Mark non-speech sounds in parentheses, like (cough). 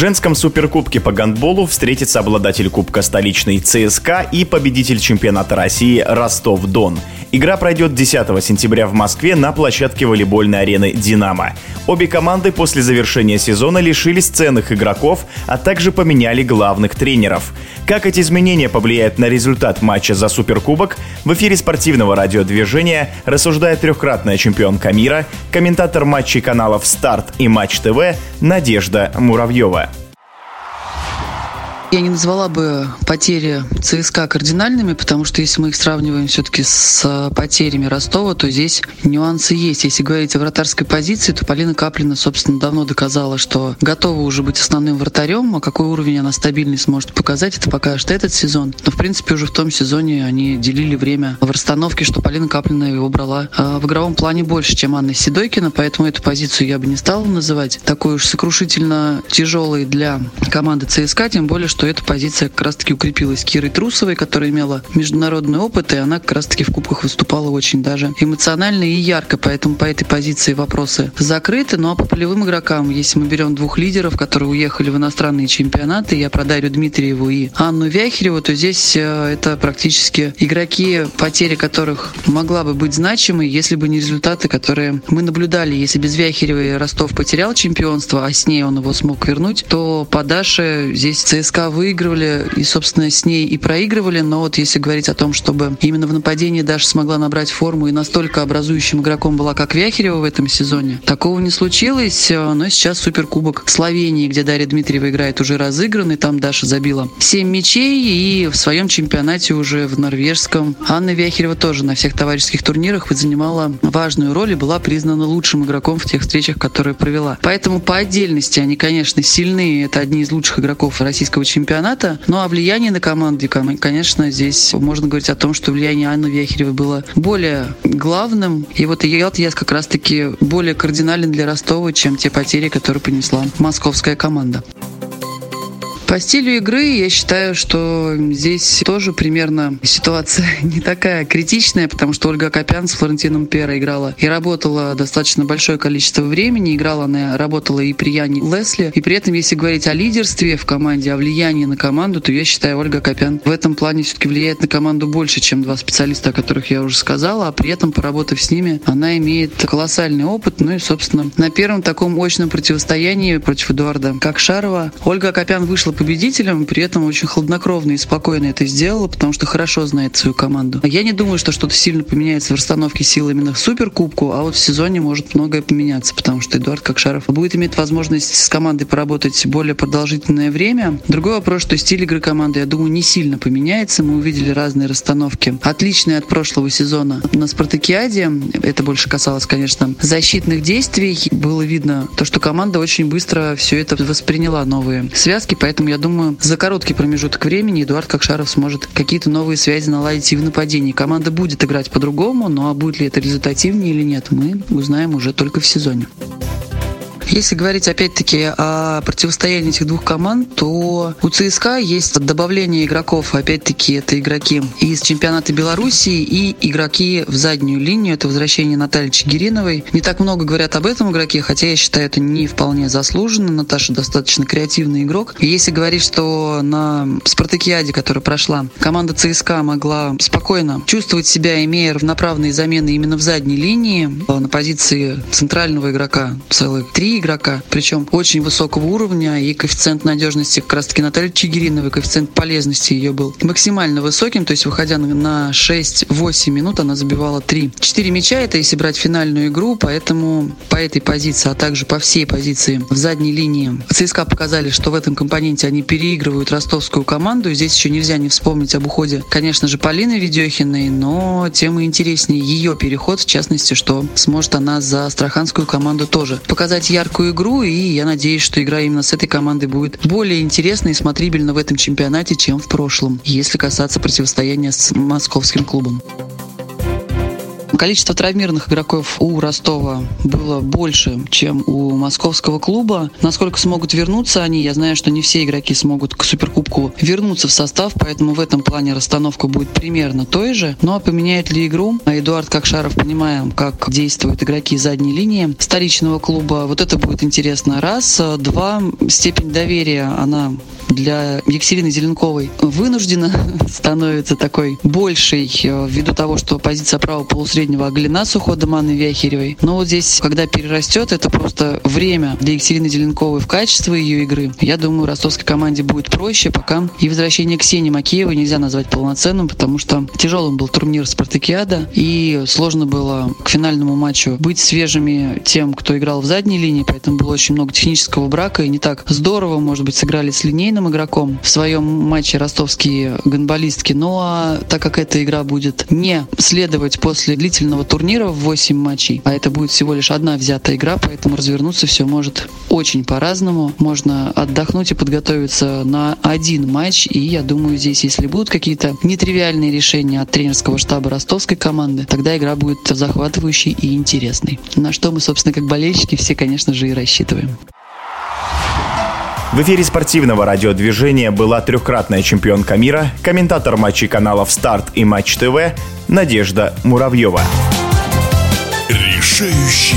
женском суперкубке по гандболу встретится обладатель Кубка столичной ЦСКА и победитель чемпионата России Ростов-Дон. Игра пройдет 10 сентября в Москве на площадке волейбольной арены «Динамо». Обе команды после завершения сезона лишились ценных игроков, а также поменяли главных тренеров. Как эти изменения повлияют на результат матча за Суперкубок, в эфире спортивного радиодвижения рассуждает трехкратная чемпионка мира, комментатор матчей каналов «Старт» и «Матч ТВ» Надежда Муравьева. Я не назвала бы потери ЦСКА кардинальными, потому что если мы их сравниваем все-таки с потерями Ростова, то здесь нюансы есть. Если говорить о вратарской позиции, то Полина Каплина, собственно, давно доказала, что готова уже быть основным вратарем, а какой уровень она стабильный сможет показать, это покажет этот сезон. Но, в принципе, уже в том сезоне они делили время в расстановке, что Полина Каплина его брала э, в игровом плане больше, чем Анна Седойкина, поэтому эту позицию я бы не стала называть такой уж сокрушительно тяжелой для команды ЦСКА, тем более, что что эта позиция как раз-таки укрепилась Кирой Трусовой, которая имела международный опыт, и она как раз-таки в кубках выступала очень даже эмоционально и ярко, поэтому по этой позиции вопросы закрыты. Ну а по полевым игрокам, если мы берем двух лидеров, которые уехали в иностранные чемпионаты, я про Дмитриеву и Анну Вяхереву, то здесь э, это практически игроки, потери которых могла бы быть значимой, если бы не результаты, которые мы наблюдали. Если без Вяхеревой Ростов потерял чемпионство, а с ней он его смог вернуть, то по Даше здесь ЦСКА выигрывали и, собственно, с ней и проигрывали. Но вот если говорить о том, чтобы именно в нападении Даша смогла набрать форму и настолько образующим игроком была, как Вяхерева в этом сезоне, такого не случилось. Но сейчас Суперкубок Словении, где Дарья Дмитриева играет, уже разыгран, и там Даша забила 7 мячей, и в своем чемпионате уже в норвежском Анна Вяхерева тоже на всех товарищеских турнирах занимала важную роль и была признана лучшим игроком в тех встречах, которые провела. Поэтому по отдельности они, конечно, сильны, это одни из лучших игроков российского чемпионата, чемпионата. Ну а влияние на команду, конечно, здесь можно говорить о том, что влияние Анны Вяхеревой было более главным. И вот ее отъезд как раз-таки более кардинален для Ростова, чем те потери, которые понесла московская команда. По стилю игры я считаю, что здесь тоже примерно ситуация (laughs) не такая критичная, потому что Ольга Копян с Флорентином Пера играла и работала достаточно большое количество времени. Играла она, работала и при Яне Лесли. И при этом, если говорить о лидерстве в команде, о влиянии на команду, то я считаю, Ольга Копян в этом плане все-таки влияет на команду больше, чем два специалиста, о которых я уже сказала. А при этом, поработав с ними, она имеет колоссальный опыт. Ну и, собственно, на первом таком очном противостоянии против Эдуарда Кокшарова Ольга Копян вышла победителем, при этом очень хладнокровно и спокойно это сделала, потому что хорошо знает свою команду. Я не думаю, что что-то сильно поменяется в расстановке сил именно в Суперкубку, а вот в сезоне может многое поменяться, потому что Эдуард Кокшаров будет иметь возможность с командой поработать более продолжительное время. Другой вопрос, что стиль игры команды, я думаю, не сильно поменяется. Мы увидели разные расстановки, отличные от прошлого сезона на Спартакиаде. Это больше касалось, конечно, защитных действий. Было видно то, что команда очень быстро все это восприняла новые связки, поэтому я думаю, за короткий промежуток времени Эдуард Кокшаров сможет какие-то новые связи наладить и в нападении. Команда будет играть по-другому, но а будет ли это результативнее или нет, мы узнаем уже только в сезоне. Если говорить опять-таки о противостоянии этих двух команд, то у ЦСКА есть добавление игроков, опять-таки это игроки из чемпионата Белоруссии и игроки в заднюю линию, это возвращение Натальи Чигириновой. Не так много говорят об этом игроке, хотя я считаю это не вполне заслуженно. Наташа достаточно креативный игрок. Если говорить, что на Спартакиаде, которая прошла, команда ЦСКА могла спокойно чувствовать себя, имея равноправные замены именно в задней линии, на позиции центрального игрока целых три игрока, причем очень высокого уровня, и коэффициент надежности как раз-таки Натальи Чигириновой, коэффициент полезности ее был максимально высоким, то есть выходя на 6-8 минут, она забивала 3. 4 мяча это если брать финальную игру, поэтому по этой позиции, а также по всей позиции в задней линии ЦСКА показали, что в этом компоненте они переигрывают ростовскую команду. Здесь еще нельзя не вспомнить об уходе, конечно же, Полины Ведехиной, но тем и интереснее ее переход, в частности, что сможет она за астраханскую команду тоже показать ярко яркую игру, и я надеюсь, что игра именно с этой командой будет более интересной и смотрибельна в этом чемпионате, чем в прошлом, если касаться противостояния с московским клубом. Количество травмированных игроков у Ростова было больше, чем у московского клуба. Насколько смогут вернуться они, я знаю, что не все игроки смогут к Суперкубку вернуться в состав, поэтому в этом плане расстановка будет примерно той же. Но ну, а поменяет ли игру? Эдуард Кокшаров, понимаем, как действуют игроки задней линии столичного клуба. Вот это будет интересно. Раз. Два. Степень доверия, она для Екатерины Зеленковой вынуждена (laughs) становится такой большей э, ввиду того, что позиция правого полусреднего оголена с уходом Анны Вяхеревой. Но вот здесь, когда перерастет, это просто время для Екатерины Зеленковой в качестве ее игры. Я думаю, ростовской команде будет проще, пока и возвращение Ксении Макеевой нельзя назвать полноценным, потому что тяжелым был турнир Спартакиада, и сложно было к финальному матчу быть свежими тем, кто играл в задней линии, поэтому было очень много технического брака, и не так здорово, может быть, сыграли с линейным игроком в своем матче ростовские гонболистки. Ну а так как эта игра будет не следовать после длительного турнира в 8 матчей, а это будет всего лишь одна взятая игра, поэтому развернуться все может очень по-разному. Можно отдохнуть и подготовиться на один матч, и я думаю, здесь, если будут какие-то нетривиальные решения от тренерского штаба ростовской команды, тогда игра будет захватывающей и интересной. На что мы, собственно, как болельщики все, конечно же, и рассчитываем. В эфире спортивного радиодвижения была трехкратная чемпионка мира, комментатор матчей каналов «Старт» и «Матч ТВ» Надежда Муравьева. Решающий